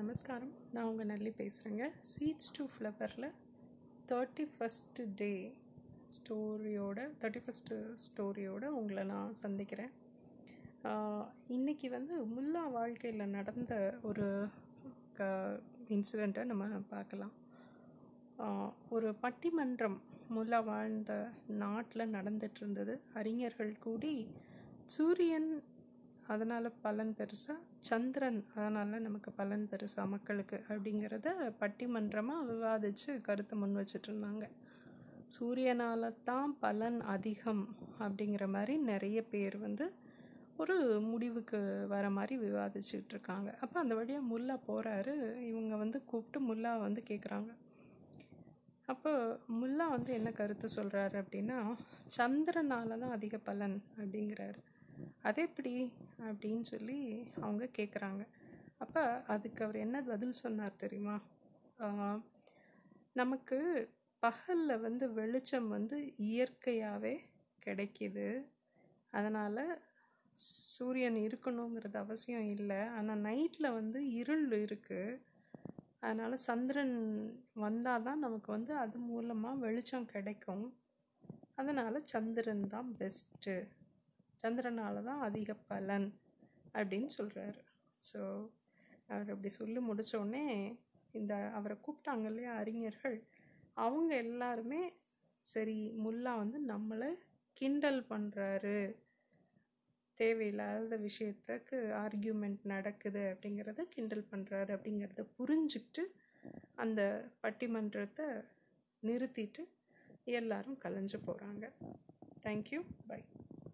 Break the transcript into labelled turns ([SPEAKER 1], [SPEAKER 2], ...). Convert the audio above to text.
[SPEAKER 1] நமஸ்காரம். நான் உங்கள் நல்லி பேசுகிறேங்க சீட்ஸ் டு ஃப்ளவரில் தேர்ட்டி ஃபஸ்ட்டு டே ஸ்டோரியோட தேர்ட்டி ஃபஸ்ட்டு ஸ்டோரியோட உங்களை நான் சந்திக்கிறேன். இன்றைக்கி வந்து முல்லா வாழ்க்கையில் நடந்த ஒரு க இன்சிடெண்ட்டை நம்ம பார்க்கலாம். ஒரு பட்டிமன்றம் முல்லா வாழ்ந்த நாட்டில் நடந்துட்டு இருந்தது. அறிஞர்கள் கூடி சூரியன் அதனால் பலன் பெருசாக சந்திரன் அதனால் நமக்கு பலன் பெருசாக மக்களுக்கு அப்படிங்கிறத பட்டிமன்றமாக விவாதித்து கருத்தை முன் வச்சிட்ருந்தாங்க. சூரியனால் தான் பலன் அதிகம் அப்படிங்கிற மாதிரி நிறைய பேர் வந்து ஒரு முடிவுக்கு வர மாதிரி விவாதிச்சுட்டு இருக்காங்க அப்போ அந்த வழியாக முல்லா போகிறாரு இவங்க வந்து கூப்பிட்டு முல்லா வந்து கேட்குறாங்க அப்போ முல்லா வந்து என்ன கருத்து சொல்கிறாரு அப்படின்னா சந்திரனால் தான் அதிக பலன் அப்படிங்கிறாரு. அது எப்படி அப்படின்னு சொல்லி அவங்க கேட்குறாங்க அப்போ அதுக்கு அவர் என்ன பதில் சொன்னார் தெரியுமா? நமக்கு பகலில் வந்து வெளிச்சம் வந்து இயற்கையாகவே கிடைக்கிது. அதனால் சூரியன் இருக்கணுங்கிறது அவசியம் இல்லை. ஆனால் நைட்டில் வந்து இருள் இருக்குது அதனால் சந்திரன் வந்தால் தான் நமக்கு வந்து அது மூலமாக வெளிச்சம் கிடைக்கும். அதனால் சந்திரன் தான் பெஸ்ட்டு சந்திரனால தான் அதிக பலன் அப்படின்னு சொல்கிறாரு ஸோ அவர் அப்படி சொல்லி முடித்தோடனே இந்த அவரை கூப்பிட்டாங்க இல்லையா அறிஞர்கள்? அவங்க எல்லாருமே சரி முல்லா வந்து நம்மளை கிண்டல் பண்ணுறாரு தேவையில்லாத விஷயத்துக்கு ஆர்கியூமெண்ட் நடக்குது அப்படிங்கிறத கிண்டல் பண்ணுறாரு அப்படிங்கிறத புரிஞ்சுக்கிட்டு அந்த பட்டிமன்றத்தை நிறுத்திட்டு எல்லாரும் கலைஞ்சு போகிறாங்க தேங்க்யூ பை